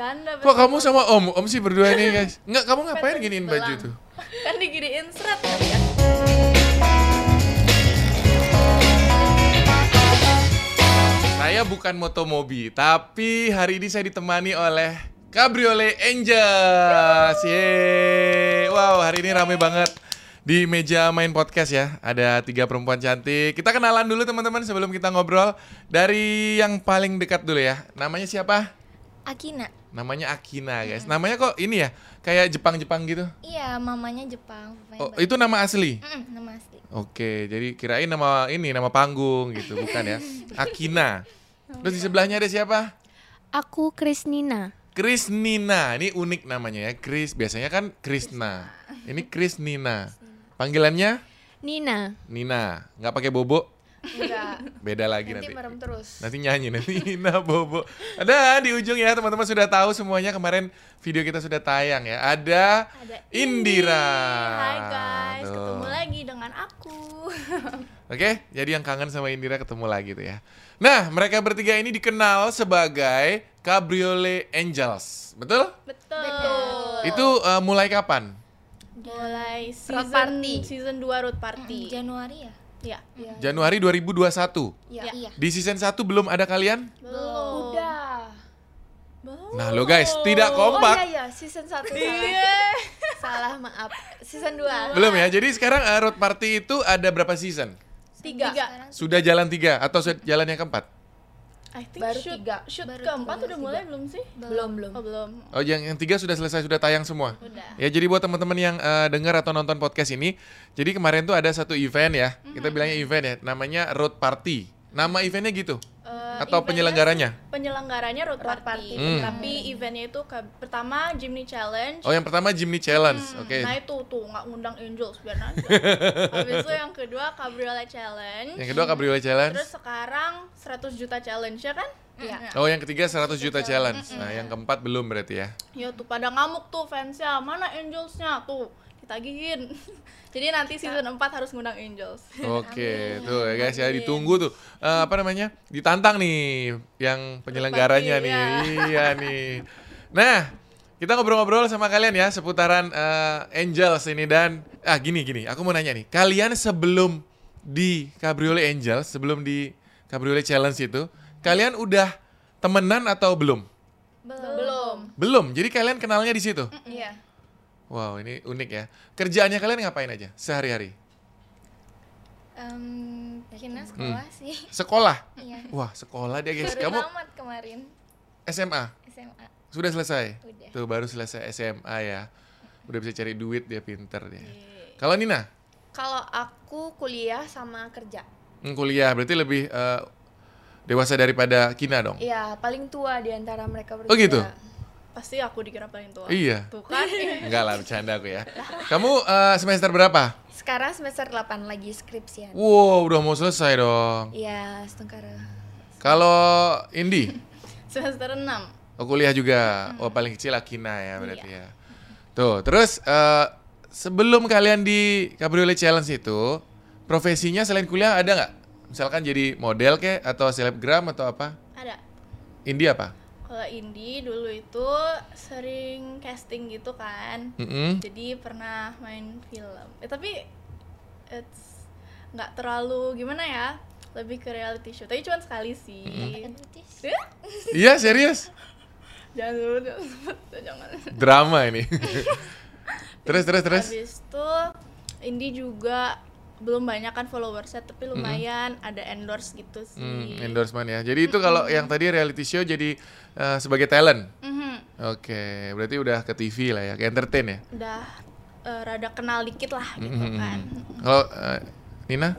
bercanda Kok kamu sama Om? Om sih berdua nih guys. Enggak, kamu ngapain Kan giniin belang. baju tuh? kan diginiin serat kali ya Saya bukan Motomobi, tapi hari ini saya ditemani oleh Cabriolet Angels. Yeay. Wow, hari ini rame banget di meja main podcast ya. Ada tiga perempuan cantik. Kita kenalan dulu teman-teman sebelum kita ngobrol. Dari yang paling dekat dulu ya. Namanya siapa? Akina. Namanya Akina guys. Namanya kok ini ya? Kayak Jepang-Jepang gitu. Iya, mamanya Jepang. Oh, Bali. itu nama asli? Mm, nama asli. Oke, jadi kirain nama ini nama panggung gitu, bukan ya? Akina. Terus di sebelahnya ada siapa? Aku Krisnina. Krisnina. Ini unik namanya ya. Kris biasanya kan Krisna. Ini Krisnina. Panggilannya Nina. Nina. Nggak pakai bobo? Enggak. Beda lagi Nanti nanti. merem terus. Nanti nyanyi nanti Nina bobo. Ada di ujung ya teman-teman sudah tahu semuanya kemarin video kita sudah tayang ya. Ada, ada Indira. Hai guys Tuh. ketemu lagi dengan aku Oke, jadi yang kangen sama Indira ketemu lagi tuh ya. Nah, mereka bertiga ini dikenal sebagai Cabriolet Angels. Betul? betul, Itu uh, mulai kapan? mulai Road season party. season 2 road party Mm, Januari ya? Ya Iya. Januari 2021. Iya. Ya. Iya. Di season 1 belum ada kalian? belum Udah. belum Nah, lo guys, tidak Oh kompak. iya iya, season 1 salah. iya salah, maaf. Season 2. Belum ya. Jadi sekarang uh, road party itu ada berapa season? Tiga. Sekarang Sudah jalan tiga atau sudah jalan yang keempat? I think Baru shoot, tiga. shoot Baru keempat tiga. udah mulai belum sih Belum, belum. oh belum Oh, yang yang tiga sudah selesai, sudah tayang semua. udah Ya jadi buat teman-teman yang eh, dengar atau nonton podcast ini, jadi kemarin tuh ada satu event ya, kita bilangnya event ya, namanya Road Party. Nama eventnya gitu atau penyelenggaranya? penyelenggaranya road, Road party, party. Hmm. tapi eventnya itu ke- pertama Jimny Challenge Oh yang pertama Jimny Challenge, Hmm, oke. Nah itu tuh nggak ngundang Angels biar aja. Habis itu yang kedua Cabriolet Challenge. Yang kedua Cabriolet Challenge. Terus sekarang 100 juta challenge ya kan? Iya. Nah, Oh yang ketiga 100 juta challenge. Nah yang keempat belum berarti ya. Ya tuh pada ngamuk tuh fansnya. Mana Angelsnya tuh? Ditagihin. Jadi nanti season 4 harus ngundang Angels. Oke, tuh ya guys ya ditunggu tuh Eh, apa namanya? Ditantang nih yang penyelenggaranya Party, nih. ya. Iya nih. Nah, kita ngobrol-ngobrol sama kalian ya seputaran eh, Angels ini dan ah gini gini, aku mau nanya nih. Kalian sebelum di Cabriolet Angels, sebelum di Cabriolet Challenge itu, kalian udah temenan atau belum? Belum. Belum. Jadi kalian kenalnya di situ. Iya. Wow, ini unik ya. Kerjaannya kalian ngapain aja sehari-hari? Em, Kina sekolah sih. Sekolah. Iya. Wah, sekolah dia guys. Baru Kamu tamat kemarin SMA SMA. sudah selesai. Udah. Tuh baru selesai SMA ya. Udah bisa cari duit dia pinter dia. Kalau Nina, Kalau aku kuliah sama kerja. hmm, kuliah berarti lebih eh, dewasa daripada Kina dong. Iya, paling tua di antara mereka berdua. Oh, gitu? Pasti aku dikira paling tua. Iya. Tuh kan? Enggak lah, bercanda aku ya. Kamu eh, semester berapa? Sekarang semester 8 lagi skripsian. Wow, udah mau selesai dong. Iya, setengkara. Kalau Indi, Semester 6. oh kuliah juga. Oh paling kecil Akina ya berarti ya. Tuh, terus eh, sebelum kalian di Cabriolet Challenge itu, profesinya selain kuliah ada nggak? Misalkan jadi model kek atau selebgram atau apa? Ada. Indi apa? Kalau Indi dulu itu sering casting gitu kan. Mm-mm. Jadi pernah main film. Eh tapi it's nggak terlalu gimana ya? Lebih ke reality show. Tapi cuma sekali sih. Edotis. Eh, Iya serius? jangan dulu, jangan. Drama ini. terus terus terus. Habis itu Indi juga belum banyak kan followersnya tapi lumayan ada endorse gitu sih. Hmm, endorsement ya. Jadi itu kalau yang tadi reality show jadi eh, sebagai talent. Mhm. Oke, berarti udah ke TV lah ya, ke entertain ya. Udah eh, rada kenal dikit lah gitu Mhm. kan. Kalau eh, Nina,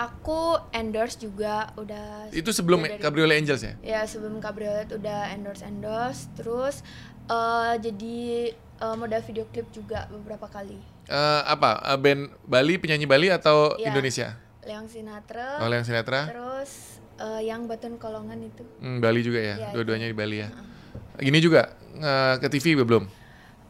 Aku endorse juga udah itu sebelum dari- Cabriolet Angels ya? Ya sebelum Cabriolet udah endorse endorse, terus eh, jadi eh, modal video klip juga beberapa kali. Eh, apa? Eh, band Bali, penyanyi Bali atau Iya. Indonesia? Leong Sinatra, Oleh yang Sinatra? terus eh, yang Baton Kolongan itu. Hmm, Bali juga ya, Iya, dua-duanya di Bali ya. Gini juga eh, ke TV belum?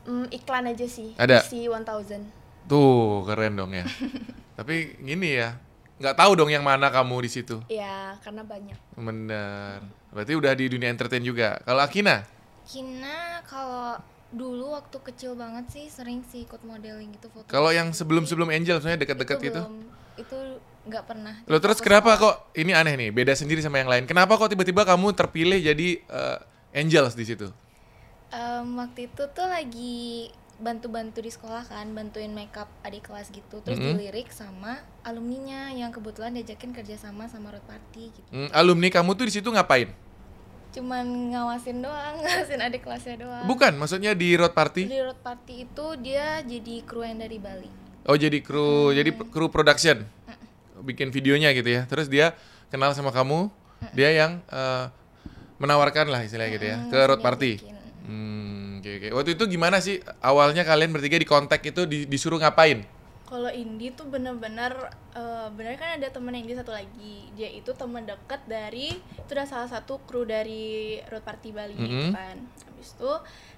Hmm, iklan aja sih. Ada? Si 1000. Tuh keren dong ya. Tapi gini ya, nggak tahu dong yang mana kamu di situ. Ya, karena banyak. Bener. Berarti udah di dunia entertain juga. Kalau Akina, Kina kalau dulu waktu kecil banget sih sering sih ikut modeling gitu foto. Kalau yang sebelum-sebelum Angel, maksudnya dekat-dekat gitu. itu nggak pernah. Lo terus kenapa kok ini aneh nih, beda sendiri sama yang lain. Kenapa kok tiba-tiba kamu terpilih jadi eh, Angels di situ? Em, waktu itu tuh lagi bantu-bantu di sekolah kan, bantuin makeup adik kelas gitu. Terus Mm-mm. dilirik sama alumninya yang kebetulan diajakin kerjasama sama road party gitu. Hmm, alumni kamu tuh di situ ngapain? Cuman ngawasin doang, ngawasin adik kelasnya doang. Bukan, maksudnya di road party? Di road party itu dia jadi kru yang dari Bali. Oh jadi kru, jadi kru production, bikin videonya gitu ya. Terus dia kenal sama kamu, dia yang eh, menawarkan lah istilahnya gitu ya ke road party. bikin. Hmm, oke oke. Waktu itu gimana sih awalnya kalian bertiga di kontak itu di- disuruh ngapain? Kalau Indi tuh bener-bener eh, bener kan ada temen yang di satu lagi. Dia itu temen deket dari itu udah salah satu kru dari road party Bali gitu Mhm. kan. Habis itu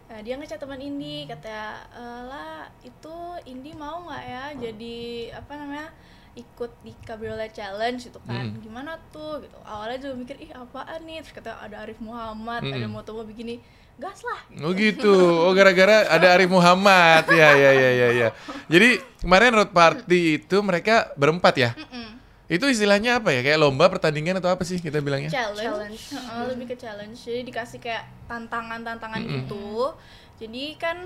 eh, dia ngechat teman Indi kata "Eh, lah itu Indi mau nggak ya jadi apa namanya ikut di Cabriolet Challenge gitu kan? Mhm. gimana tuh? Gitu. Awalnya juga mikir ih apaan nih? Terus kata ada Arif Muhammad ada Mhm. moto begini gas lah Oh gitu. Oh gara-gara ada Arif Muhammad. Ya ya ya ya ya. Jadi kemarin road party itu mereka berempat ya. Mm-mm. Itu istilahnya apa ya? Kayak lomba pertandingan atau apa sih kita bilangnya? challenge, Challenge. Heeh, lebih ke challenge jadi dikasih kayak tantangan-tantangan Mm-mm. gitu jadi kan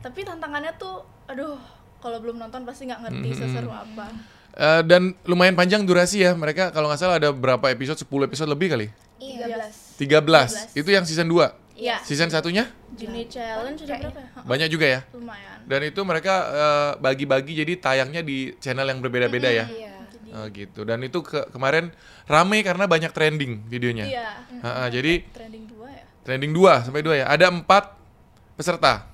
tapi tantangannya tuh aduh kalau belum nonton pasti nggak ngerti Mm-mm. seseru apa Eh, dan lumayan panjang durasi ya. Mereka kalau nggak salah ada berapa episode? 10 episode lebih kali. Iya. 13. 13. Itu yang season 2. Iya. Season satunya Juni challenge ada berapa ya? Banyak juga ya. lumayan Dan itu mereka eh, bagi-bagi jadi tayangnya di channel yang berbeda-beda ya. Iya. Oh gitu. Dan itu ke kemarin rame karena banyak trending videonya. iya Ha-ha, jadi trending dua ya trending 2 sampai 2 ya. Ada empat peserta.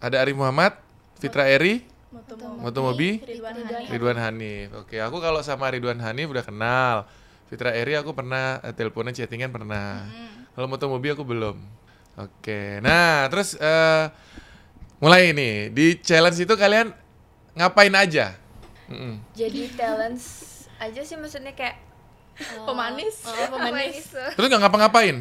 Ada Arif Muhammad, Fitra Eri, moto Motomobi, Ridwan Ridwan Hanif Ridwan Hanif. Oke, aku kalau sama Ridwan Hanif udah kenal. Fitra Eri aku pernah eh, teleponan chattingan pernah. Kalau Motomobi aku belum. Oke. Nah, terus eh mulai nih di challenge itu kalian ngapain aja? Mm-mm. Jadi talents aja sih maksudnya kayak eh, Pemanis. eh, pemanis. Terus nggak ngapa-ngapain?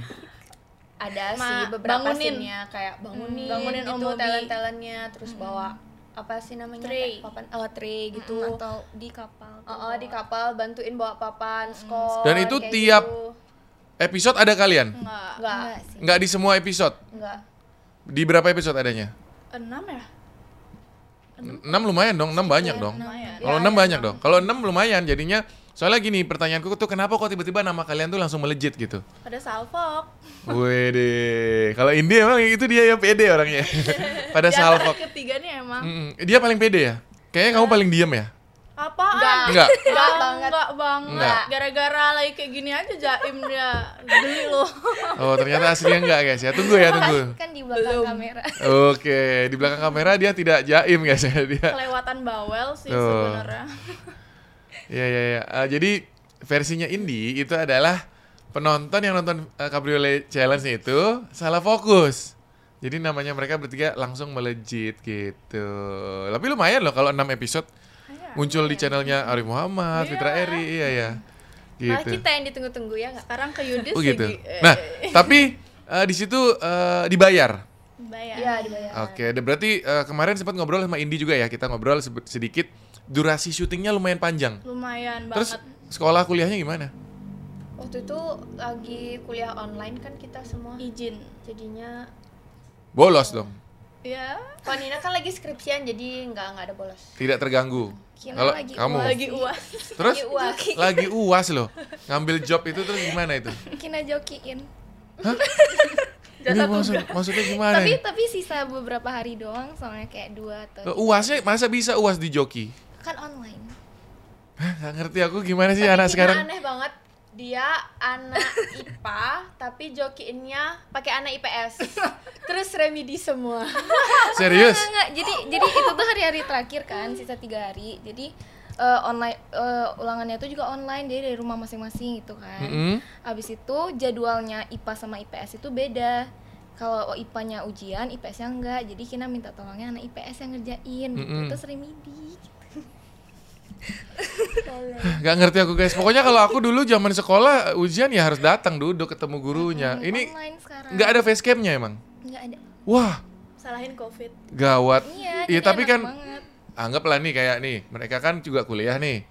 Ada Ma- sih beberapa bangunin. scene-nya kayak bangunin, Hmm, bangunin gitu talent-talentnya terus bawa apa sih namanya Tray. kayak papan oh, tray gitu. Atau di kapal. Oh, oh, di kapal bantuin bawa papan, skor. Dan itu tiap- gitu. Episode ada kalian? enggak enggak, Enggak sih. Nggak di semua episode. enggak. Di berapa episode adanya? enam ya 6 lumayan dong, 6 banyak dong. lumayan Kalau Ya, 6 ya, banyak dong. Kalau 6 lumayan jadinya Soalnya gini, pertanyaanku tuh kenapa kok tiba-tiba nama kalian tuh langsung melejit gitu? pada salfok Wede. Kalau Indi emang itu dia yang pede orangnya. Pada salfok. ketiga nih emang. Dia paling pede ya? Kayaknya kamu paling diem ya? Apaan Enggak. Enggak. Enggak banget. enggak banget gara-gara lagi kayak gini aja jaim dia geli loh Oh ternyata aslinya enggak guys ya. Tunggu ya tunggu. Kan di belakang Belum. kamera. Oke, di belakang kamera dia tidak jaim guys ya dia. kelewatan bawel sih Tuh. sebenarnya Iya iya iya. Eh, jadi versinya Indi itu adalah penonton yang nonton eh, Cabriolet Challenge itu salah fokus. Jadi namanya mereka bertiga langsung melejit gitu. Tapi lumayan loh kalau 6 episode muncul di channelnya Arif Muhammad, Fitra Eri, iya ya. Malah Gitu. kita yang ditunggu-tunggu ya nggak? sekarang ke Yudis Oh gitu. lagi Eh, Nah, tapi eh, di situ eh, dibayar. bayar Iya dibayar. Oke, dan berarti eh, kemarin sempat ngobrol sama Indi juga ya. Kita ngobrol sedikit. Durasi syutingnya lumayan panjang. lumayan Terus banget sekolah kuliahnya gimana? Waktu itu lagi kuliah online kan kita semua. izin Jadinya Bolos dong. Ya Kalau Nina kan lagi skripsian jadi nggak nggak ada bolos. Tidak terganggu. Kalau lagi kamu lagi uas terus Lagi uas. lagi uas loh. Ngambil job itu terus gimana itu? Kina jokiin. Ini maksud, maksudnya gimana? Tapi ini? tapi sisa beberapa hari doang soalnya kayak dua atau Loh, Uasnya masa bisa uas di joki? kan online. Hah, Gak ngerti aku gimana sih Tapi anak sekarang. aneh banget. Dia anak IPA tapi jokiinnya pakai anak IPS. Terus remedi semua. Serius? Enggak, enggak. Jadi jadi itu tuh hari-hari terakhir kan, sisa tiga hari. Jadi eh, online eh, ulangannya tuh juga online dia dari rumah masing-masing gitu kan. Mm-mm. Habis itu jadwalnya IPA sama IPS itu beda. Kalau IPA-nya ujian, IPS-nya enggak. Jadi kita minta tolongnya anak IPS yang ngerjain. Mm-mm. Terus remedi. Gak ngerti aku guys. Pokoknya kalau aku dulu zaman sekolah ujian ya harus datang duduk ketemu gurunya. Hmm, Ini online sekarang. nggak ada facecamnya emang. nggak ada Wah, Salahin covid. gawat. iya jadi tapi kan banget. anggaplah nih kayak nih, mereka kan juga kuliah nih.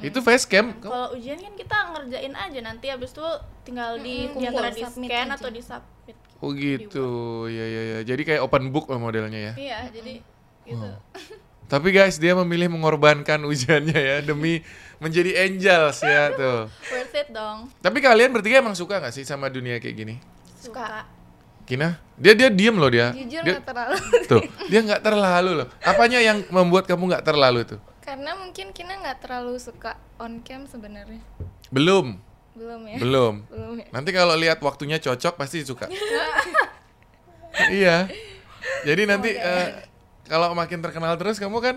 Itu facecam. Kalau ujian kan kita ngerjain aja nanti habis itu tinggal di Mm-mm, di antara kumpul, di scan aja. atau di submit. Oh gitu. Ya ya ya. Jadi kayak open book modelnya ya. Iya, jadi gitu. Oh. Tapi guys, dia memilih mengorbankan ujiannya ya demi menjadi angels ya tuh. Worth it dong. Tapi kalian bertiga emang suka nggak sih sama dunia kayak gini? Suka. Kina? Dia dia diem loh dia. jujur dia, nggak terlalu Tuh, dia nggak terlalu loh. Apanya yang membuat kamu nggak terlalu tuh? karena mungkin kita nggak terlalu suka on cam sebenarnya Belum, belum ya belum. belum ya Nanti kalau lihat waktunya cocok pasti suka. iya. Jadi nanti eh, kalau makin terkenal terus kamu kan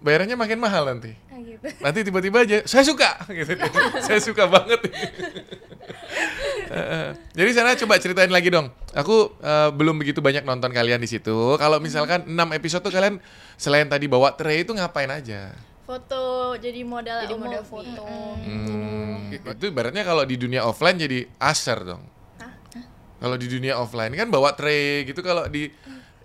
bayarannya makin mahal nanti. Ah, gitu Nanti tiba-tiba aja saya suka gitu. saya suka banget. Jadi sana coba ceritain lagi dong. Aku eh, belum begitu banyak nonton kalian di situ. Kalau misalkan 6 episode tuh kalian selain tadi bawa tray itu ngapain aja? Foto jadi model Jadi MOV. model foto. Hmm, itu ibaratnya kalau di dunia offline jadi usher dong. Kalau di dunia offline kan bawa tray gitu, kalau di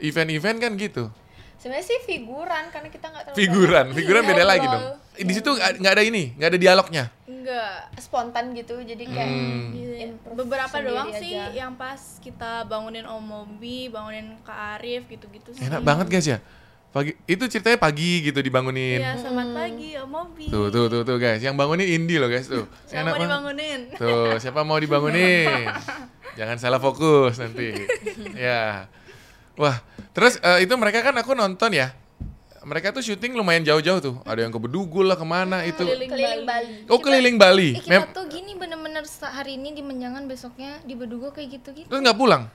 event-event kan gitu. Sebenarnya sih figuran karena kita nggak terlalu Figuran, figuran beda Ngobrol. lagi dong. Di situ nggak nggak ada ini, nggak ada dialognya. Enggak. banyak spontan gitu jadi kayak Hmm. Iya, Beberapa sendiri doang aja. sih yang pas kita bangunin Om Mobi, bangunin Kak Arif gitu-gitu sih. Enak banget guys ya. Pagi itu ceritanya pagi gitu dibangunin. Iya, selamat pagi Om Mobi. Tuh tuh tuh tuh guys, yang bangunin Indi loh guys tuh. Siapa Enak mau banget. dibangunin? Tuh, siapa mau dibangunin? Jangan salah fokus nanti. ya. Wah, terus eh, itu mereka kan aku nonton ya. Mereka tuh syuting lumayan jauh-jauh tuh. Ada yang ke Bedugul lah ke mana itu. Keliling keliling Bali. Bali. Oh keliling Bali. Eh, kita Mem- tuh gini bener-bener hari ini di Menjangan besoknya di Bedugo kayak gitu-gitu Terus nggak pulang?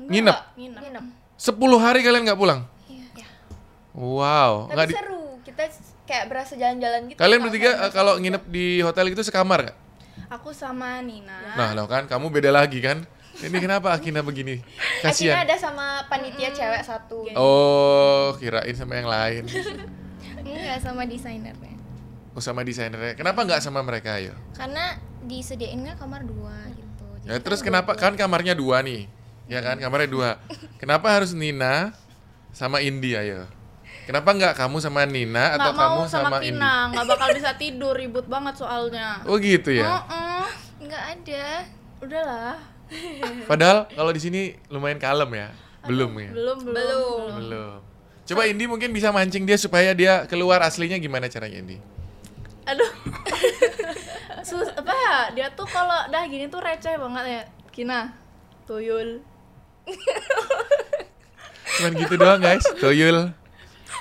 Nginep? Nginep. Nginep. 10 hari kalian nggak pulang? Iya. Wow. Tapi nggak di- seru. Kita kayak berasa jalan-jalan gitu. Kalian bertiga eh, kalau nginep di hotel itu sekamar nggak? Aku sama Nina. Nah, lo kan kamu beda lagi kan? Ini kenapa Akina begini? Akina Kasihan. ada sama panitia cewek satu. Oh, kirain sama yang lain. enggak sama desainernya Oh, sama desainernya. Kenapa nggak sama mereka ayo? karena disediainnya kamar dua gitu Ya terus kenapa kan kamarnya dua nih? Ya kan kamarnya dua. Kenapa harus Nina sama Indi ayo? Kenapa nggak kamu sama Nina atau Nggak kamu mau sama, sama Indi? Nggak bakal bisa tidur, ribut banget soalnya. Oh gitu ya. Heeh. nggak ada Udahlah. Padahal kalau di sini lumayan kalem ya. Belum ya. Belum, belum. Belum. Belum. Coba Indi mungkin bisa mancing dia supaya dia keluar aslinya gimana caranya Indi? Aduh. Sus, apa ya? Dia tuh kalau dah gini tuh receh banget ya. Kina. Tuyul. Cuman gitu doang guys. Tuyul.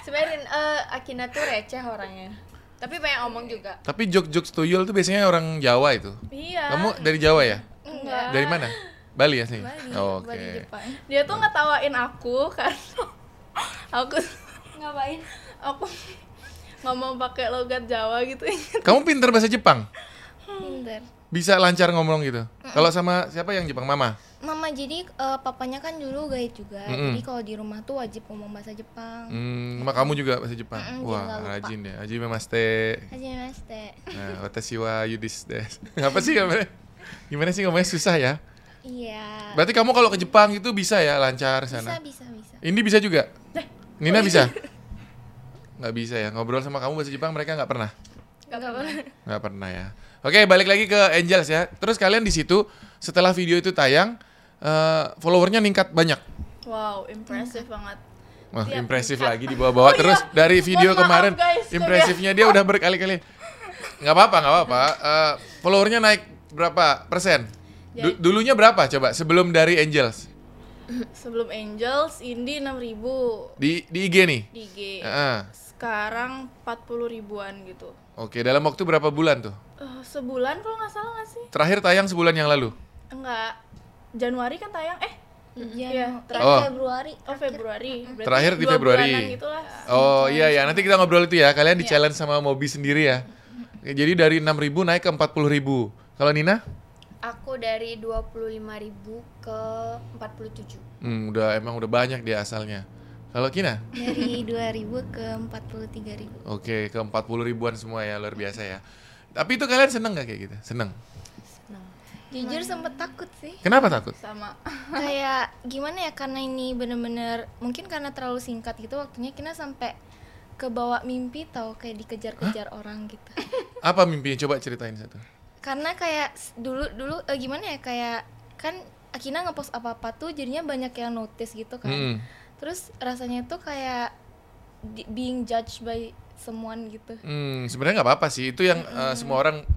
Sebenarnya eh, Akina tuh receh orangnya. Tapi banyak omong juga. Tapi jok-jok tuyul tuh biasanya orang Jawa itu. Iya. Kamu dari Jawa ya? Enggak. Dari mana? Bali ya sih. Bali, Oh, Oke. Jepang Dia tuh ngetawain aku karena aku Ngapain? aku ngomong pakai logat Jawa gitu. Kamu pinter bahasa Jepang? pinter Bisa lancar ngomong gitu. Kalau sama siapa yang Jepang? Mama. mama jadi eh, papanya kan dulu guide juga Mm-mm. jadi kalau di rumah tuh wajib ngomong bahasa Jepang Hmm, sama kamu juga bahasa Jepang. Mm-mm, Wah, rajin ya. Hajime maste. Hajimemashite. Nah, watashi wa yudis des. Apa sih ngomongnya? Gimana sih ngomongnya susah ya? iya Berarti kamu kalau ke Jepang itu bisa ya lancar bisa sana. bisa bisa Ini bisa juga. Nina bisa? Nggak bisa ya. Ngobrol sama kamu bahasa Jepang mereka nggak pernah. nggak pernah Nggak pernah ya. Oke, balik lagi ke Angels ya. Terus kalian di situ setelah video itu tayang, eh, followernya ningkat banyak. Wow, impresif banget. Wah, Tiap impresif lagi dibawa-bawa Oh iya, terus dari video mohon maaf, kemarin guys, kok impresifnya dia udah berkali-kali. Nggak apa-apa, nggak apa-apa. Eh, followernya naik berapa persen? Du- Jadi- dulunya berapa coba sebelum dari Angels? Sebelum Angels, Indi 6000 Di di IG nih. di IG. Heeh. Sekarang 40 ribuan gitu. Oke, dalam waktu berapa bulan tuh? Eh, sebulan kalau nggak salah nggak sih? Terakhir tayang sebulan yang lalu. Enggak. Januari kan tayang eh Iya, terakhir. Oh. Februari oh Februari. Berarti Terakhir di Februari. Oh iya ya, nanti kita ngobrol itu ya. Kalian di Iya. challenge sama Mobi sendiri ya. Jadi dari 6.000 naik ke 40.000. Kalau Nina? Aku dari 25.000 ke 47. Hmm, udah emang udah banyak dia asalnya. Kalau Kina? dari 2000 ke 43000 Oke, ke 40 ribuan semua ya, luar biasa ya. Tapi itu kalian seneng gak kayak gitu? Seneng? Senang. jujur sempet takut sih Kenapa takut? sama kayak gimana ya karena ini bener-bener mungkin karena terlalu singkat gitu waktunya kita sampai ke bawah mimpi tau kayak dikejar-kejar orang gitu Apa mimpinya? Coba ceritain satu. Karena kayak dulu dulu eh, gimana ya kayak kan Akina ngepost apa apa tuh jadinya banyak yang notice gitu kan Mm-mm. terus rasanya tuh kayak di- being judged by someone gitu Hmm, sebenarnya nggak apa-apa sih. Itu yang eh, semua orang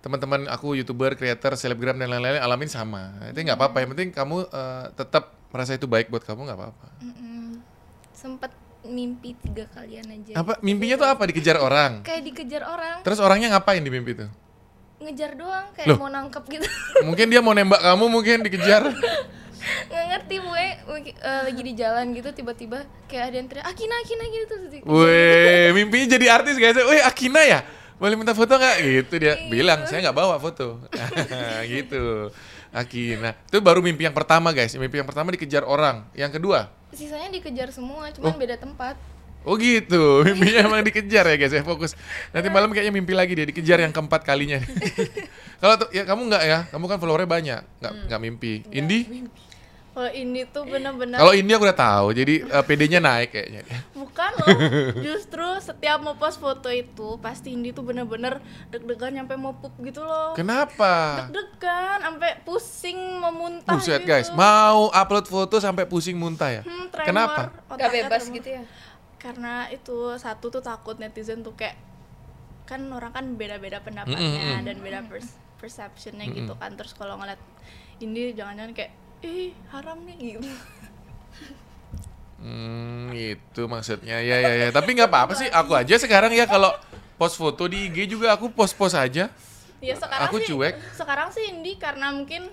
teman-teman aku youtuber, creator, selebgram dan lain-lain alamin sama. Itu nggak apa-apa. Yang penting kamu eh, tetap merasa itu baik buat kamu nggak apa-apa. Mm-mm. sempet mimpi tiga kalian aja Apa mimpinya tuh apa? Dikejar orang. kayak dikejar orang Terus orangnya ngapain di mimpi itu? Ngejar doang kayak Loh. mau nangkep gitu Mungkin dia mau nembak kamu, mungkin dikejar. nggak ngerti gue mungkin, eh, lagi di jalan gitu tiba-tiba kayak ada yang teriak Akina Akina gitu terus di- Wih, mimpinya jadi artis guys. Wih, Akina ya? Boleh minta foto nggak? Gitu dia bilang, saya nggak bawa foto. gitu. Akina. Itu baru mimpi yang pertama guys. Mimpi yang pertama dikejar orang. Yang kedua, sisanya dikejar semua cuman beda tempat Oh gitu, mimpinya emang dikejar ya guys ya fokus. Nanti malam kayaknya mimpi lagi dia dikejar yang keempat kalinya. Kalau tuh ya kamu nggak ya, kamu kan followernya banyak, nggak nggak mimpi. Indi? kalau ini tuh bener-bener Kalau Indi aku udah tahu, jadi eh, PD-nya naik kayaknya. bukan loh justru setiap mau post foto itu pasti Indi tuh bener-bener deg-degan nyampe mau pup gitu loh Kenapa? deg-degan sampai pusing mau muntah Buset gitu. guys, mau upload foto sampai pusing muntah ya? Hmm, tremor, Kenapa? Gak bebas tremor. gitu ya? Karena itu satu tuh takut netizen tuh kayak kan orang kan beda-beda pendapatnya mm. dan beda pers- perceptionnya gitu kan terus kalau ngeliat ini jangan-jangan kayak ih haram nih gitu Hmm, itu maksudnya ya ya ya. Tapi nggak apa-apa sih, aku aja sekarang ya kalau post foto di IG juga aku post-post aja. ya sekarang Aku sih cuek. sekarang sih Indi karena mungkin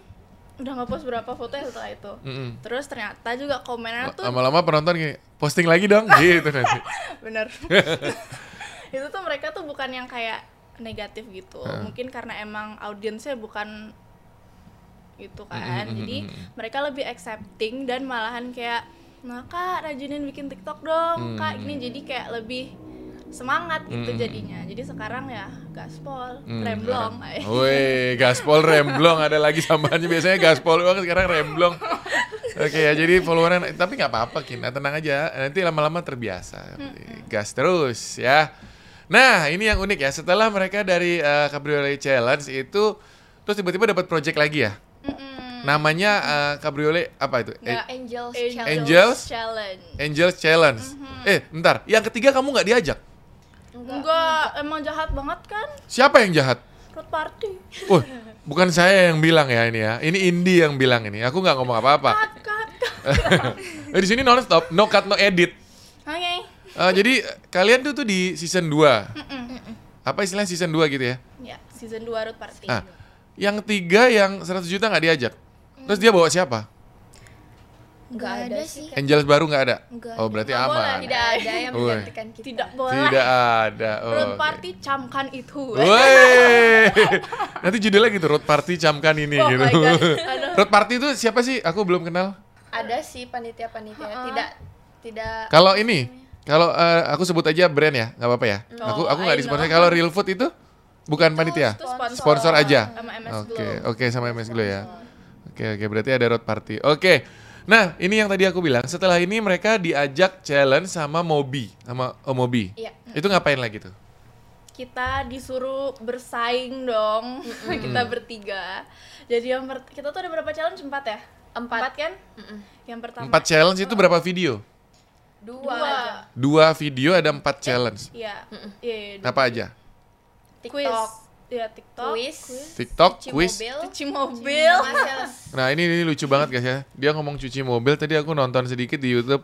udah nggak post berapa foto ya setelah itu. Mm-mm. terus ternyata juga komennya tuh Lama-lama penonton gini, posting lagi dong, gitu nanti. bener. Itu tuh mereka tuh bukan yang kayak negatif gitu. Mungkin karena emang audiensnya bukan gitu kan. Mm, mm, jadi mm, mm. mereka lebih accepting dan malahan kayak nah kak rajinin bikin tiktok dong kak. Ini jadi kayak lebih semangat gitu Mm. jadinya jadi sekarang ya gaspol Hmm, remblong. Wih, gaspol remblong ada lagi sambahannya biasanya gaspol doang sekarang remblong. Oke ya, jadi followernya tapi nggak apa-apa Kina, tenang aja. Nanti lama-lama terbiasa. Gas terus ya. Nah, ini yang unik ya. Setelah mereka dari eh, Cabriolet Challenge itu terus tiba-tiba dapat project lagi ya. Mm-mm. Namanya eh, Cabriolet apa itu? Nggak Eh, Angels Angels Challenge. Angels? Challenge Angels Challenge. Eh, bentar. Yang ketiga kamu nggak diajak. Enggak emang jahat banget kan Siapa yang jahat? road party Wah, bukan saya yang bilang ya ini ya. Ini Indi yang bilang ini. Aku nggak ngomong apa-apa. cut cut cut Eh, di sini non stop, no cut, no edit. oke Eh, jadi eh, kalian tuh tuh di season 2. Apa istilahnya season 2 gitu ya? ya season 2 road party Nah, yang tiga yang 100 juta nggak diajak. Terus dia bawa siapa? Nggak ada sih Angels baru nggak ada? Nggak oh, ada. berarti Nggak boleh, aman. Tidak ada yang menggantikan kita. tidak boleh Tidak ada. Oh, road oke. party camkan itu Woi. Nanti judulnya gitu, road party camkan ini Oh gitu. road party itu siapa sih? Aku belum kenal. Ada sih panitia-panitia. Tidak tidak Kalau ini, kalau eh, aku sebut aja brand ya, nggak apa-apa ya. aku aku nggak disponsori. Kalau Real Food itu bukan panitia. itu sponsor, Sponsor aja. sama MS Oke, Glow oke sama MS Glow ya. Oke, oke berarti ada road party. Oke. Nah, ini yang tadi aku bilang. Setelah ini mereka diajak challenge sama Mobi, sama Om Mobi. Iya. Itu ngapain lagi tuh? kita disuruh bersaing dong kita bertiga jadi yang per- kita tuh ada berapa challenge empat ya Empat. kan yang pertama Empat challenge itu berapa video? dua, dua aja. Dua video ada empat challenge. iya iya iya, dua. Apa aja? quiz TikTok, ya tiktok quiz, TikTok, cuci quiz. mobil, cuci mobil. Nah ini, ini lucu banget guys ya. Dia ngomong cuci mobil. Tadi aku nonton sedikit di YouTube.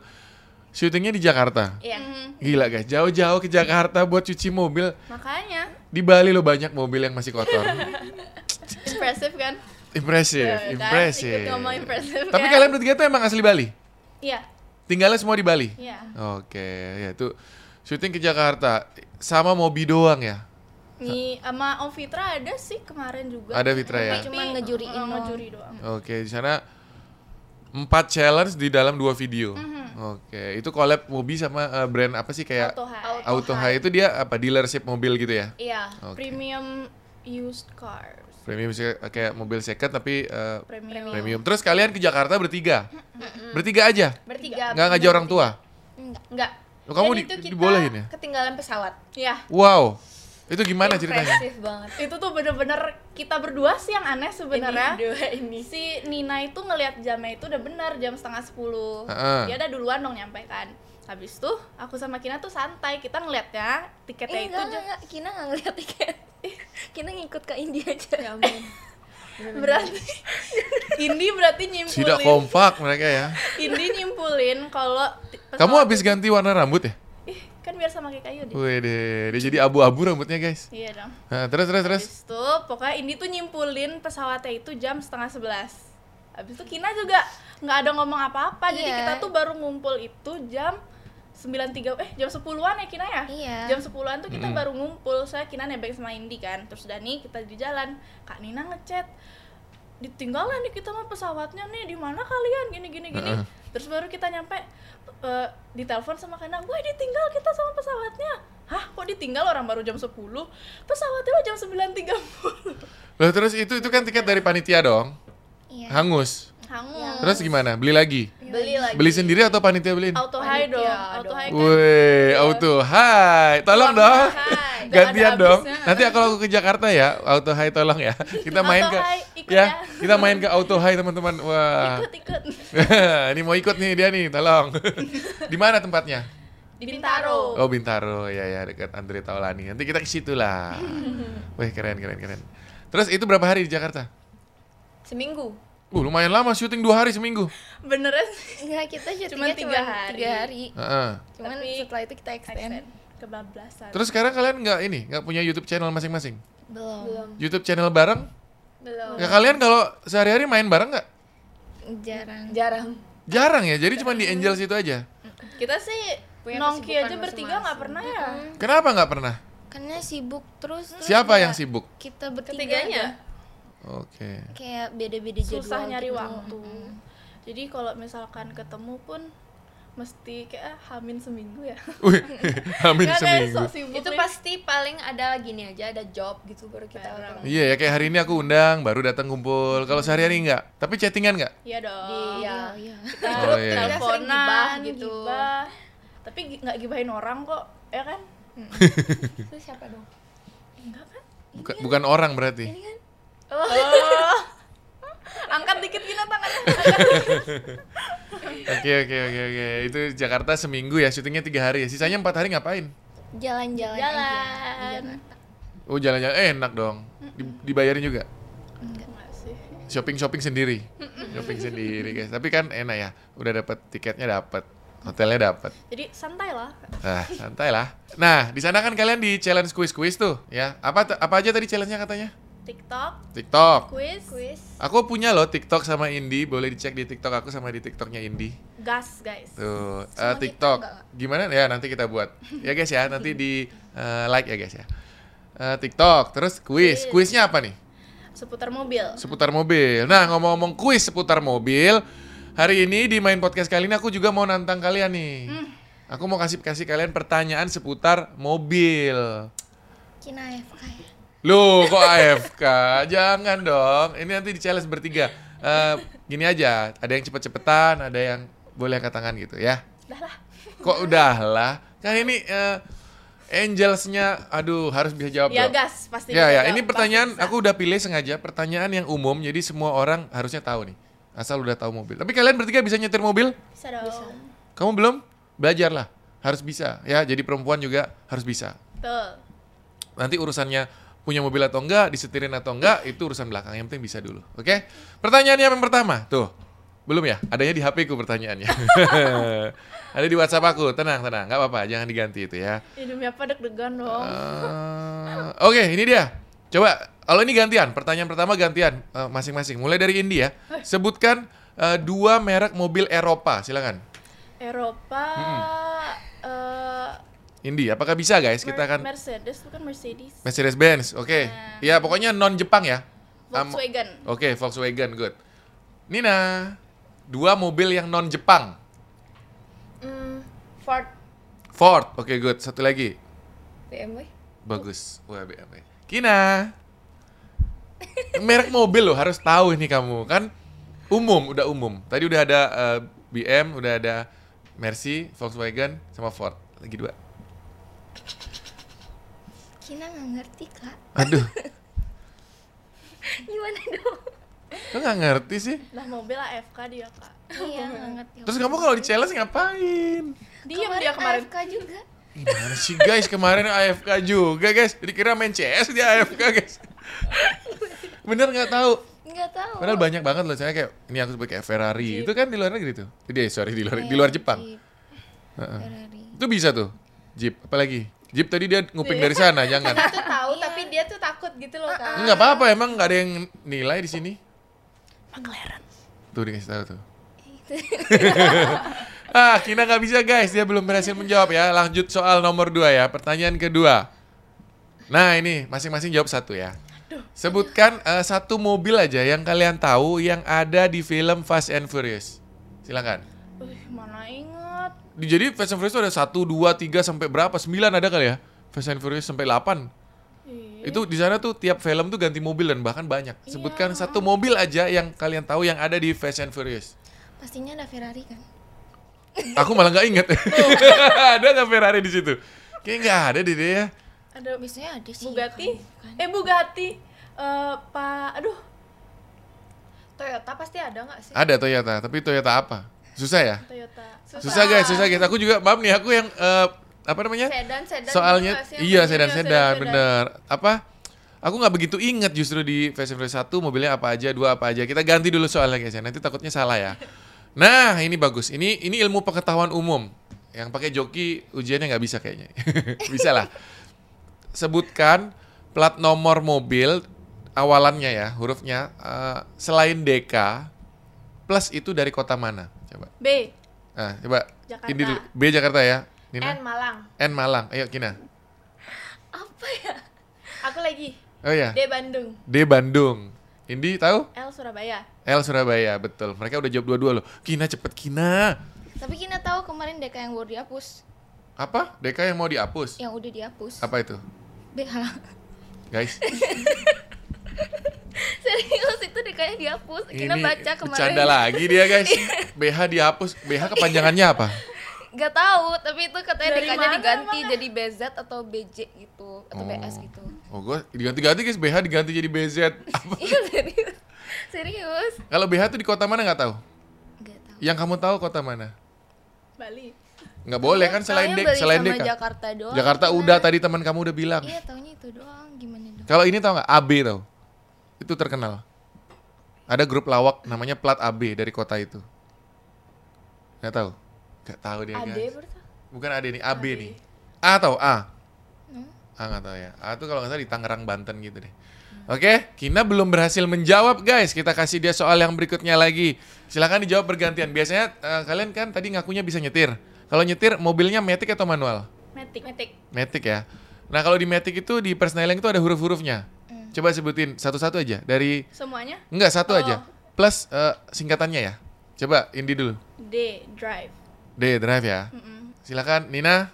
Syutingnya di Jakarta. Iya. Mhm. Gila guys, jauh-jauh ke Jakarta buat cuci mobil. makanya Di Bali lo banyak mobil yang masih kotor. impresif kan Impresif, Ya, kan? impresif. Impresif Tapi kan? kalian bertiga tuh emang asli Bali? iya Tinggalnya semua di Bali? iya Oke, ya tuh syuting ke Jakarta sama Mobi doang ya? Nih sama Om Fitra ada sih kemarin juga Ada Fitra ya? Tapi, Cuman ngejuriin eh, doang. ngejuri doang Oke, di sana empat challenge di dalam dua video. Oke, itu collab Mobi sama eh, brand apa sih kayak Auto High. Auto Auto High itu dia apa dealership mobil gitu ya? Iya. Oke. premium used cars Premium sih kayak mobil second tapi eh, Premium. premium. Terus kalian ke Jakarta bertiga? Bertiga aja? Bertiga. Nggak ngajak orang tua? Enggak. Oh, kamu Dan di- itu kita dibolehin ya? Ketinggalan pesawat. Ya, Wow. Itu gimana ceritanya? Impresif banget. itu tuh bener-bener kita berdua sih yang aneh sebenarnya. Ini dua ini. Si Nina itu ngelihat jamnya itu udah benar jam setengah sepuluh. Heeh. Dia ada duluan dong nyampe kan. Habis tuh aku sama Kina tuh santai. Kita ngeliatnya tiketnya Eh, itu enggak, enggak, Kina nggak ngeliat tiket. Kina ngikut ke India aja. Ya ampun. berarti Indi berarti nyimpulin. Tidak kompak mereka ya. Indi nyimpulin kalau Kamu habis ganti warna rambut ya? Kan biar sama kayak kayu deh. Wih deh, dia jadi abu-abu rambutnya guys. Iya dong. Nah, terus terus terus. Habis itu pokoknya Indi tuh nyimpulin pesawatnya itu jam setengah sebelas. Habis itu Kina juga nggak ada ngomong apa-apa. Jadi Iya. kita tuh baru ngumpul itu jam 93 eh jam 10-an ya Kina ya? Iya. Jam 10-an tuh kita Mm. baru ngumpul. Saya Kina nebeng sama Indi kan. Terus Dani kita di jalan. Kak Nina ngechat ditinggalan nih kita sama pesawatnya nih di mana kalian gini gini gini Heeh. terus baru kita nyampe eh, ditelepon sama Kena gue ditinggal kita sama pesawatnya hah kok ditinggal orang baru jam 10 pesawatnya lo jam 9.30 Loh terus itu itu kan tiket dari panitia dong. Iya. Hangus. hangus Terus gimana? Beli lagi? Beli lagi. Beli sendiri atau panitia beliin? auto high dong auto high kan Wih, auto high. Tolong dong. Gantian dong. Nanti kalau aku ke Jakarta ya, auto high tolong ya. Kita main Auto ke high, ikut ya, ya. kita main ke auto high teman-teman. Wah. ikut ikut ini mau ikut nih dia nih, tolong. Di mana tempatnya? di Bintaro Oh, Bintaro. Ya ya, dekat Andre Taulani. Nanti kita ke situ lah. Wih, keren keren keren. Terus itu berapa hari di Jakarta? Seminggu. Uh, lumayan lama syuting dua hari seminggu. beneran sih Enggak, kita Cuman syutingnya tiga cuma hari. tiga hari. Heeh. Cuman Tapi- setelah itu kita extend. extend kebablasan Terus sekarang kalian nggak ini, nggak punya YouTube channel masing-masing? Belum. Belum. YouTube channel bareng? Belum. Ya kalian kalau sehari-hari main bareng nggak? Jarang. Jarang. Jarang ya, jadi cuma di Angels itu aja. kita sih Punya nongki aja bertiga nggak pernah ya Kenapa nggak pernah? Karena sibuk terus. terus Siapa ya yang sibuk? Kita bertiga Ketiganya. aja. Oke. Kayak beda-beda jadwal. susah nyari gitu. waktu jadi kalau misalkan ketemu pun mesti kayak ah, hamin seminggu ya Wih, amin Nggak ada yang seminggu. sok sibuk Itu nih. pasti paling ada gini aja, ada job gitu baru kita ketemu. Iya ya, kayak hari ini aku undang, baru datang kumpul. Kalau sehari-hari nggak? Tapi chattingan nggak? iya dong Iya, ya. iya. kita Oh, iya. Kita sering gibah teleponan gitu. gibah. tapi gi- nggak gibahin orang kok ya kan Itu siapa dong? enggak kan Bukan, bukan orang berarti. Oh. angkat dikit gini tangannya Oke oke oke oke. Itu Jakarta seminggu ya, syutingnya tiga hari ya. Sisanya empat hari ngapain? Jalan-jalan aja. jalan Oh jalan-jalan, eh, enak dong. Di- dibayarin juga. enggak sih Shopping shopping sendiri, shopping sendiri guys. Tapi kan enak ya, udah dapet tiketnya dapet, hotelnya dapet. jadi santai lah Ah, santai lah. Nah, di sana kan kalian di challenge quiz quiz tuh, ya. Apa apa aja tadi challenge-nya katanya? TikTok TikTok. quiz Quiz. Aku punya loh TikTok sama Indi, boleh dicek di TikTok aku sama di TikToknya Indi. gas guys Tuh, eh, Sama kita TikTok. Gimana ya nanti kita buat. Ya guys ya, nanti di eh, like ya guys ya. Eh, TikTok, terus quiz. Quiz. Quiznya apa nih? seputar mobil Seputar mobil. Nah, ngomong-ngomong kuis seputar mobil, hari ini di main podcast kali ini aku juga mau nantang kalian nih. Aku mau kasih kasih kalian pertanyaan seputar mobil. Kina AFK Loh, kok AFK? Jangan dong. Ini nanti di challenge bertiga. Eh, gini aja, ada yang cepet-cepetan, ada yang boleh angkat tangan gitu ya. dah lah Kok udah lah? Kan ini eh, Angelsnya, aduh harus bisa jawab ya dong. gas pasti Ya bisa ya, jawab, ini pertanyaan bisa. aku udah pilih sengaja pertanyaan yang umum, jadi semua orang harusnya tahu nih. Asal udah tahu mobil. Tapi kalian bertiga bisa nyetir mobil? bisa dong Kamu belum? Belajarlah. Harus bisa ya. Jadi perempuan juga harus bisa. Betul. Nanti urusannya punya mobil atau enggak, disetirin atau enggak, itu urusan belakang. Yang penting bisa dulu. Oke? Pertanyaannya yang pertama. Tuh. Belum ya? Adanya di HP ku pertanyaannya. Ada di WhatsApp aku. Tenang, tenang. Nggak apa-apa. Jangan diganti itu ya. Ini apa deg-degan dong. Eh, Oke, ini dia. Coba, kalau ini gantian. Pertanyaan pertama gantian eh, masing-masing. Mulai dari Indi ya. Sebutkan eh, dua merek mobil Eropa. Silakan. Eropa eh, Indi, apakah bisa guys? Kita akan Mercedes bukan Mercedes. Mercedes Benz. Oke. Ya, pokoknya non Jepang ya. Volkswagen. Oke, Volkswagen good. Nina, dua mobil yang non Jepang. Hmm, Ford Ford. Oke, good. Satu lagi. BMW. Bagus. Wah, BMW. Kina. Merek mobil loh harus tahu ini kamu kan umum udah umum. Tadi udah ada eh, BM, udah ada Mercy, Volkswagen sama Ford. Lagi dua. Kina nggak ngerti kak. Aduh, Gimana dong? kok nggak ngerti sih? Lah mobil AFK dia kak. Iya nggak ngerti. Terus kamu kalau di challenge ngapain? Diam dia kemarin. AFK juga. Gimana sih guys kemarin AFK juga guys. Dikira main CS dia AFK guys. Bener nggak tahu. Nggak tahu. Padahal banyak banget loh saya kayak ini aku pakai Ferrari. Itu kan di luar negeri tuh. Jadi sorry di luar di luar Jepang. Jeep, Heeh. Ferrari. Itu bisa tuh. Jeep apalagi? Jeep tadi dia nguping dari sana, jangan. Dia tuh tahu tapi dia tuh takut gitu loh kak. Enggak apa-apa emang nggak ada yang nilai di sini. McLaren. Tuh dikasih tahu tuh. ah, Kina nggak bisa guys, dia belum berhasil menjawab ya. Lanjut soal nomor 2 ya, pertanyaan kedua. Nah ini masing-masing jawab satu ya. Sebutkan eh, satu mobil aja yang kalian tahu yang ada di film Fast and Furious. Silakan. Wih, mana ingat. Di- Jadi Fast and Furious itu ada 1, 2, 3 sampai berapa? 9 ada kali ya? Fast and Furious sampai 8. Ih, Itu di sana tuh tiap film tuh ganti mobil dan bahkan banyak. Sebutkan satu mobil aja yang kalian tahu yang ada di Fast and Furious. Pastinya ada Ferrari kan? Aku malah nggak inget. ada nggak Ferrari di situ? Kayaknya nggak ada deh dia. ya. Ada Biasanya ada sih. Bugatti. Bukan. Eh Bugatti. Eh Pak, aduh. Toyota pasti ada nggak sih? Ada Toyota, tapi Toyota apa? Susah ya? Toyota. Susah guys, susah guys. Aku juga maaf nih, aku yang eh, apa namanya? Sedan, sedan. Soalnya iya Iya, sedan sedan, sedan sedan. bener. Apa? Aku nggak begitu ingat justru di Fast and Furious 1 mobilnya apa aja, dua apa aja. Kita ganti dulu soalnya guys ya. Nanti takutnya salah ya. Nah, ini bagus. Ini ini ilmu pengetahuan umum. Yang pakai joki ujiannya nggak bisa kayaknya. bisa lah. Sebutkan plat nomor mobil awalannya ya, hurufnya eh, selain DK plus itu dari kota mana? Coba. B. Nah, coba Jakarta. ini dulu. B Jakarta ya. Nina. N Malang. N Malang. Ayo Kina. Aku lagi. Oh ya. D Bandung. D Bandung. Indi tahu? L Surabaya. L Surabaya, betul. Mereka udah jawab dua-dua loh. Kina cepet Kina. Tapi Kina tahu kemarin DK yang baru dihapus. Apa? DK yang mau dihapus? Yang udah dihapus. Apa itu? BH. Guys, Serius itu DK-nya dihapus. Kina ini baca kemarin. bercanda lagi dia guys. BH dihapus. BH kepanjangannya apa? Gak tahu, tapi itu katanya Dari mana diganti emangnya? jadi BZ atau BJ gitu atau Oh. BS gitu. Oh, gue diganti-ganti guys. BH diganti jadi BZ. Iya serius. Serius. Kalau BH tuh di kota mana nggak tahu? Gak tahu. Yang kamu tahu kota mana? Bali. Nggak boleh kan selain Bali selain DK. Jakarta doang. Jakarta udah tadi teman kamu udah bilang. Iya, taunya itu doang. Gimana dong? Kalau ini tau nggak? AB tau? Itu terkenal. Ada grup lawak namanya Plat AB dari kota itu. Nggak tahu? Nggak tahu dia AD guys. Bukan AD nih, AB nih. A tau? A? Hmm? A nggak tahu ya. A tuh kalau nggak salah di Tangerang, Banten gitu deh. Oke, Kina belum berhasil menjawab guys. Kita kasih dia soal yang berikutnya lagi. Silakan dijawab bergantian. Biasanya eh, kalian kan tadi ngakunya bisa nyetir. Kalau nyetir mobilnya matic atau manual? Matic. Metik. Matic ya. Nah kalau di Matic itu di persneling itu ada huruf-hurufnya. Coba sebutin satu-satu aja dari Semuanya enggak satu Oh. aja. Plus eh, singkatannya ya. Coba Indi dulu. D. Drive. D drive ya. Mm-mm. Silakan Nina.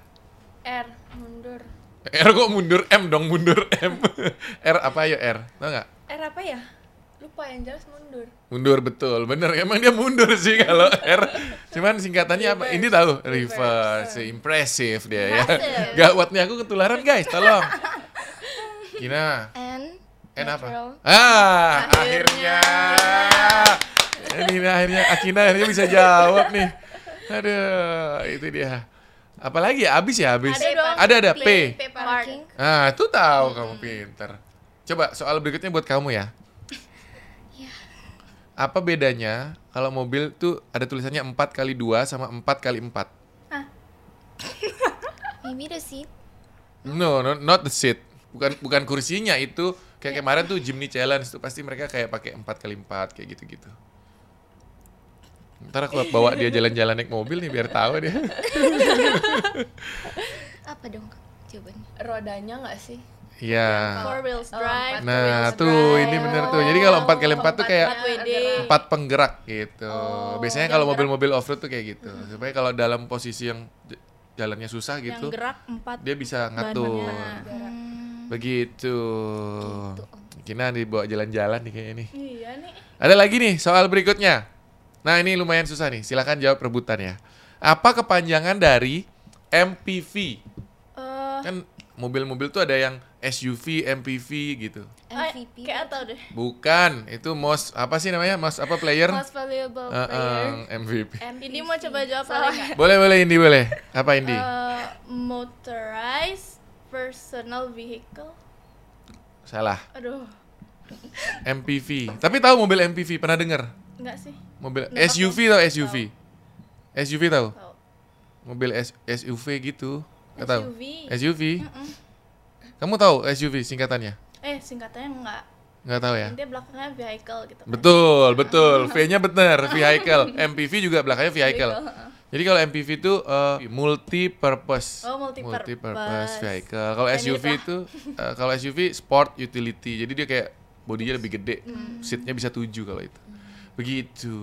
R mundur. R kok mundur M dong mundur M. R apa ayo R? Tahu nggak? R apa ya? Lupa yang jelas mundur. Mundur betul, bener. Emang dia mundur sih kalau R. Cuman singkatannya apa? Ini tahu reverse, impressive dia ya. Gawat nih aku ketularan guys, tolong. Kina, N. N apa? Ah, akhirnya. Ini akhirnya Akina akhirnya bisa jawab nih. Aduh, itu dia. Apalagi ya? Abis ya, abis. Ada dong. Ada ada P. P parking. Ah, itu tahu kamu pinter. Coba soal berikutnya buat kamu ya. Apa bedanya kalau mobil tuh ada tulisannya 4 kali 2 sama 4 kali 4? Maybe the seat. No, no, not the seat. Bukan bukan kursinya itu kayak kemarin tuh Jimny Challenge tuh pasti mereka kayak pakai 4 kali 4 kayak gitu-gitu. Ntar aku bawa dia jalan-jalan naik mobil nih biar tahu dia. Apa dong jawabannya? Rodanya nggak sih? Iya. Four wheels Oh, drive. empat Nah, wheels tuh drive. ini bener tuh. Jadi kalau 4 kali 4 tuh kayak Empat empat penggerak gitu. Oh, Biasanya yang kalau mobil-mobil off-road tuh kayak gitu. Supaya kalau dalam posisi yang jalannya susah Yang gitu, gerak empat. dia bisa ngatur. Hmm, Begitu. Gitu, Om. Kina dibawa jalan-jalan nih kayaknya nih. Iya nih. Ada lagi nih soal berikutnya. Nah ini lumayan susah nih. Silakan jawab rebutan ya. Apa kepanjangan dari MPV? Eh, Kan mobil-mobil tuh ada yang SUV, MPV gitu. ah, MVP kayak atau deh. Bukan, itu most apa sih namanya? Most apa player? most valuable Eh, player eh, MVP. Ini mau coba jawab nggak? Boleh boleh Indi boleh. Apa Indi? Eh, motorized personal vehicle. Salah. Aduh, MPV. Tapi tahu mobil MPV pernah dengar? enggak sih. Mobil Nggak SUV tahu. tahu SUV? SUV tahu? Tahu. Mobil S- SUV gitu. Nggak tahu. SUV. SUV. Mm-mm. Kamu tahu SUV singkatannya? Eh, singkatannya enggak. Nggak tahu ya? Intinya belakangnya vehicle gitu. kan. Betul, betul. V-nya benar, vehicle. MPV juga belakangnya vehicle. Jadi kalau MPV itu uh, multi purpose. Oh, multi-purpose. vehicle. Kalau SUV itu uh, kalau SUV sport utility. Jadi dia kayak bodinya lebih gede. Hmm. Seatnya bisa tujuh kalau itu. Begitu.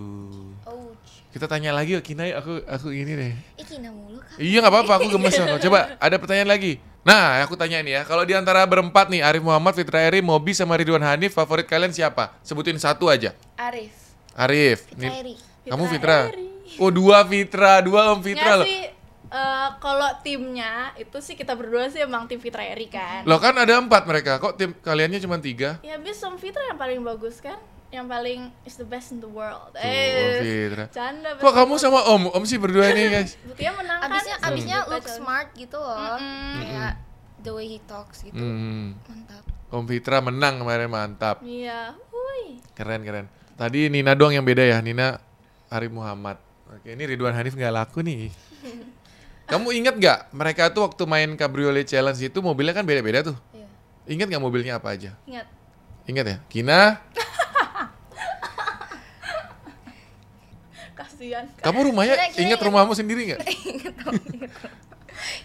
ouch Kita tanya lagi yuk Kinai, aku aku ini deh. Ih Kina mulu kak Iya nggak apa-apa, aku gemes loh. Coba ada pertanyaan lagi. Nah, aku tanya ini ya. Kalau di antara berempat nih, Arif Muhammad, Fitra Eri, Mobi sama Ridwan Hanif, favorit kalian siapa? Sebutin satu aja. Arif Arif. Fitra Eri kamu Fitra Fitra. Eri. Oh, dua Fitra, dua Om Nggak Fitra loh. sih, eh, kalau timnya itu sih kita berdua sih emang tim Fitra Eri kan. Loh kan ada empat mereka, kok tim kaliannya cuma tiga? Ya habis Om Fitra yang paling bagus kan, yang paling is the best in the world. Tuh, Om eh, Fitra. canda. Kok kamu sama Om? Om sih berdua nih guys. Buktinya menang kan? abisnya abisnya Kita look smart gitu loh Mm-mm. kayak the way he talks gitu Hmm. mantap Om Fitra menang kemarin mantap. Iya, hui. Keren keren. Tadi Nina doang yang beda ya, Nina Arif Muhammad. Oke, ini Ridwan Hanif nggak laku nih. Kamu ingat nggak mereka tuh waktu main Cabriolet Challenge itu mobilnya kan beda-beda tuh. Iya. Ingat nggak mobilnya apa aja? Ingat. Ingat ya? Kina, Kasihan. kamu rumahnya Kira- kira ingat ingat. rumahmu sendiri nggak?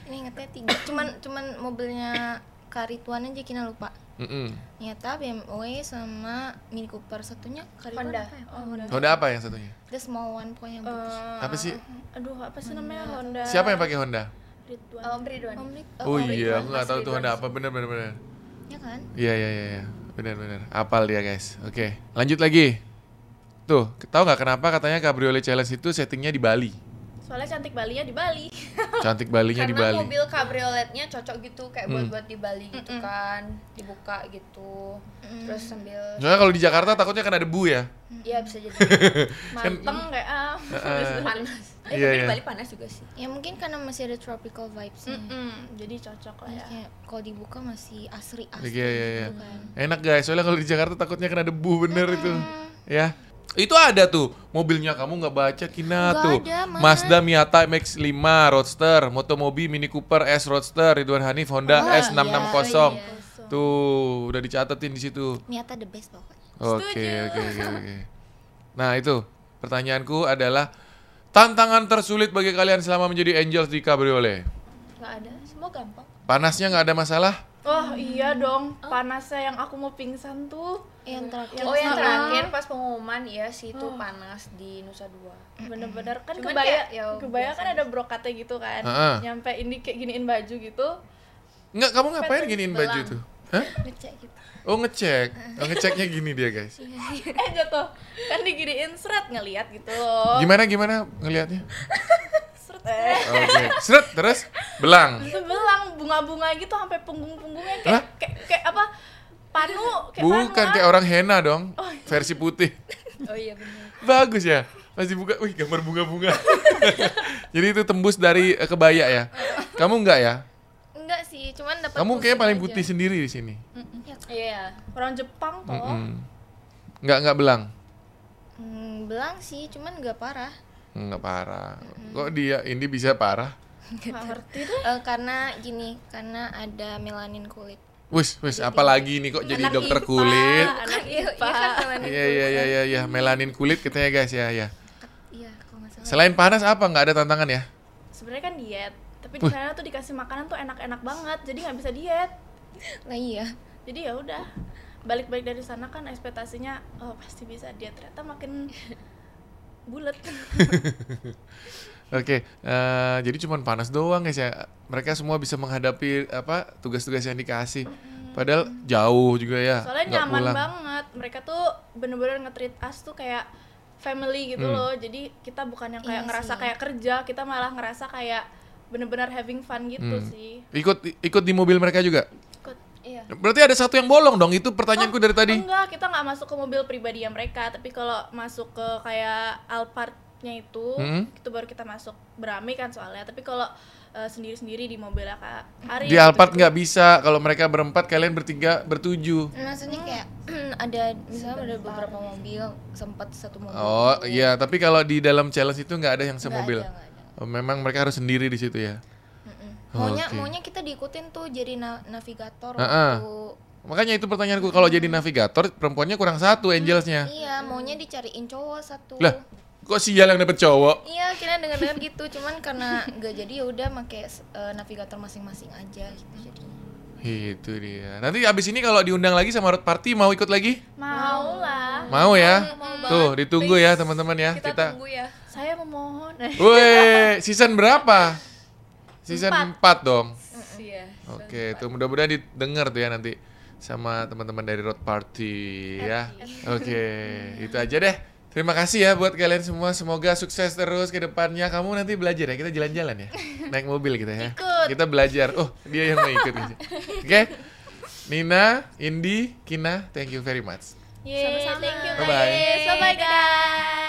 ini ingetnya tiga cuman cuman mobilnya Karituan aja Kina lupa Mm-mm. Nyata BMW sama Mini Cooper satunya Honda. apa ya? Oh, Honda. Honda apa yang satunya? The small one pokoknya yang bagus. Eh, Apa sih? Aduh, apa sih namanya Honda? Siapa yang pakai Honda? Ridwan. Om Ridwan Om Oh, Om iya, aku nggak tahu tuh Honda apa bener bener bener. Ya kan? Iya iya iya iya. Bener bener. Apal dia guys. Oke, lanjut lagi. Tuh, tahu nggak kenapa katanya Cabriolet Challenge itu settingnya di Bali? Soalnya cantik Balinya di Bali. Cantik Balinya di Karena Bali. mobil kabrioletnya cocok gitu kayak Hmm. buat-buat di Bali gitu kan dibuka gitu terus sambil Soalnya kalau di Jakarta takutnya kena debu ya. ya bisa jadi Manteng kayak ah. panas eh Iya, tapi iya. di Bali panas juga sih Ya mungkin karena masih ada tropical vibes-nya. Mm-mm, Jadi cocok lah ya. kayak kalau dibuka masih asri asri Iya iya iya. gitu kan. Enak guys, soalnya kalau di Jakarta takutnya kena debu bener itu. Ya. Itu ada tuh mobilnya kamu nggak baca Kina Nggak tuh. ada? Mazda Miata MX-5 Roadster, Motomobi Mini Cooper S Roadster, Ridwan Hanif Honda Oh, S660. iya. Tuh, udah dicatetin di situ. Miata the best pokoknya. Oke, oke, oke, oke. Nah, itu pertanyaanku adalah tantangan tersulit bagi kalian selama menjadi angels di Cabriolet. nggak ada semua gampang Panasnya nggak ada masalah? Wah iya dong, panasnya yang aku mau pingsan tuh Yang terakhir. oh yang sama. terakhir pas pengumuman ya sih itu panas di Nusa Dua bener-bener kan Cuman kebaya kayak, ya kebaya biasa kan ada brokatnya gitu kan Heeh. nyampe ini kayak giniin baju gitu Enggak, kamu ngapain giniin baju belang. itu? Hah? Ngecek gitu. Oh ngecek, oh, ngeceknya gini dia guys. eh jatuh kan diginiin seret ngeliat gitu loh Gimana gimana ngelihatnya? seret eh Oke, seret terus belang. itu belang bunga-bunga gitu sampai punggung-punggungnya kayak kayak kayak apa panu kayak Bukan panu, kayak ah. orang henna dong, versi putih. oh iya benar Bagus ya. Masih buka, wih gambar bunga-bunga. Jadi itu tembus dari eh, kebaya ya. Kamu enggak ya? Enggak sih, cuman dapat Kamu kayak paling aja. putih sendiri di sini. Ya, iya orang Jepang toh Mm-mm. Enggak enggak belang. hmm, belang sih, cuman nggak parah. Enggak parah. Kok dia ini bisa parah? nggak ngerti deh Eh, karena gini, karena ada melanin kulit. Wis, wis, apalagi ini kok jadi Anak dokter IPA, kulit? anak Iya, IPA. iya kan melanin Iya iya iya iya iya, melanin kulit katanya guys ya ya. Iya, kalau nggak salah. Selain panas apa nggak ada tantangan ya? sebenarnya kan diet tapi di sana tuh dikasih makanan tuh enak-enak banget jadi nggak bisa diet Lah iya. jadi ya udah balik-balik dari sana kan ekspektasinya oh pasti bisa diet ternyata makin bulat Oke, eh, jadi cuman panas doang guys ya. Mereka semua bisa menghadapi apa tugas-tugas yang dikasih. Padahal jauh juga ya. soalnya nggak nyaman pulang. banget mereka tuh bener-bener nge-treat us tuh kayak family gitu Hmm. loh jadi kita bukan yang kayak Iya ngerasa sih. kayak kerja kita malah ngerasa kayak bener-bener having fun gitu Hmm. sih Ikut ikut di mobil mereka juga. Ikut. Iya. Berarti ada satu yang bolong dong. Itu pertanyaanku dari tadi. enggak kita nggak masuk ke mobil pribadinya mereka tapi kalau masuk ke kayak Alphardnya itu Hmm. itu baru kita masuk beramai kan soalnya tapi kalau eh, sendiri-sendiri di mobilnya kak Ari Di Alphard nggak bisa. Kalau mereka berempat, kalian bertiga, bertujuh. Maksudnya kayak ada misalnya ada beberapa mobil sempat satu mobil. Oh iya, tapi kalau di dalam challenge itu nggak ada yang semobil. ada, ada. Oh, memang mereka harus sendiri di situ ya. Maunya Oke. maunya kita diikutin tuh jadi na- navigator ah. waktu Makanya itu pertanyaanku kalau jadi navigator perempuannya kurang satu angelsnya. Iya, maunya dicariin cowok satu. Lah, kok sial yang dapet cowok? Iya, kira dengar-dengar gitu, cuman karena nggak jadi ya udah pakai eh, navigator masing-masing aja gitu jadi. Itu dia. Nanti abis ini kalau diundang lagi sama road party mau ikut lagi? mau lah Mau ya? Mau Tuh, banget. ditunggu ya teman-teman ya. kita, Kita. tunggu ya saya memohon Woi, season berapa? Season 4 dong. iya Oke, itu mudah-mudahan didengar tuh ya nanti sama teman-teman dari Road Party ya. Oke, itu aja deh. Terima kasih ya buat kalian semua. Semoga sukses terus ke depannya. Kamu nanti belajar ya. Kita jalan-jalan ya. Naik mobil kita ya. Ikut. Kita belajar. Oh, dia yang mau ikut. gitu. Oke. Nina, Indi, Kina, thank you very much. Yeay, Sama-sama. thank you Bye-bye. guys bye bye guys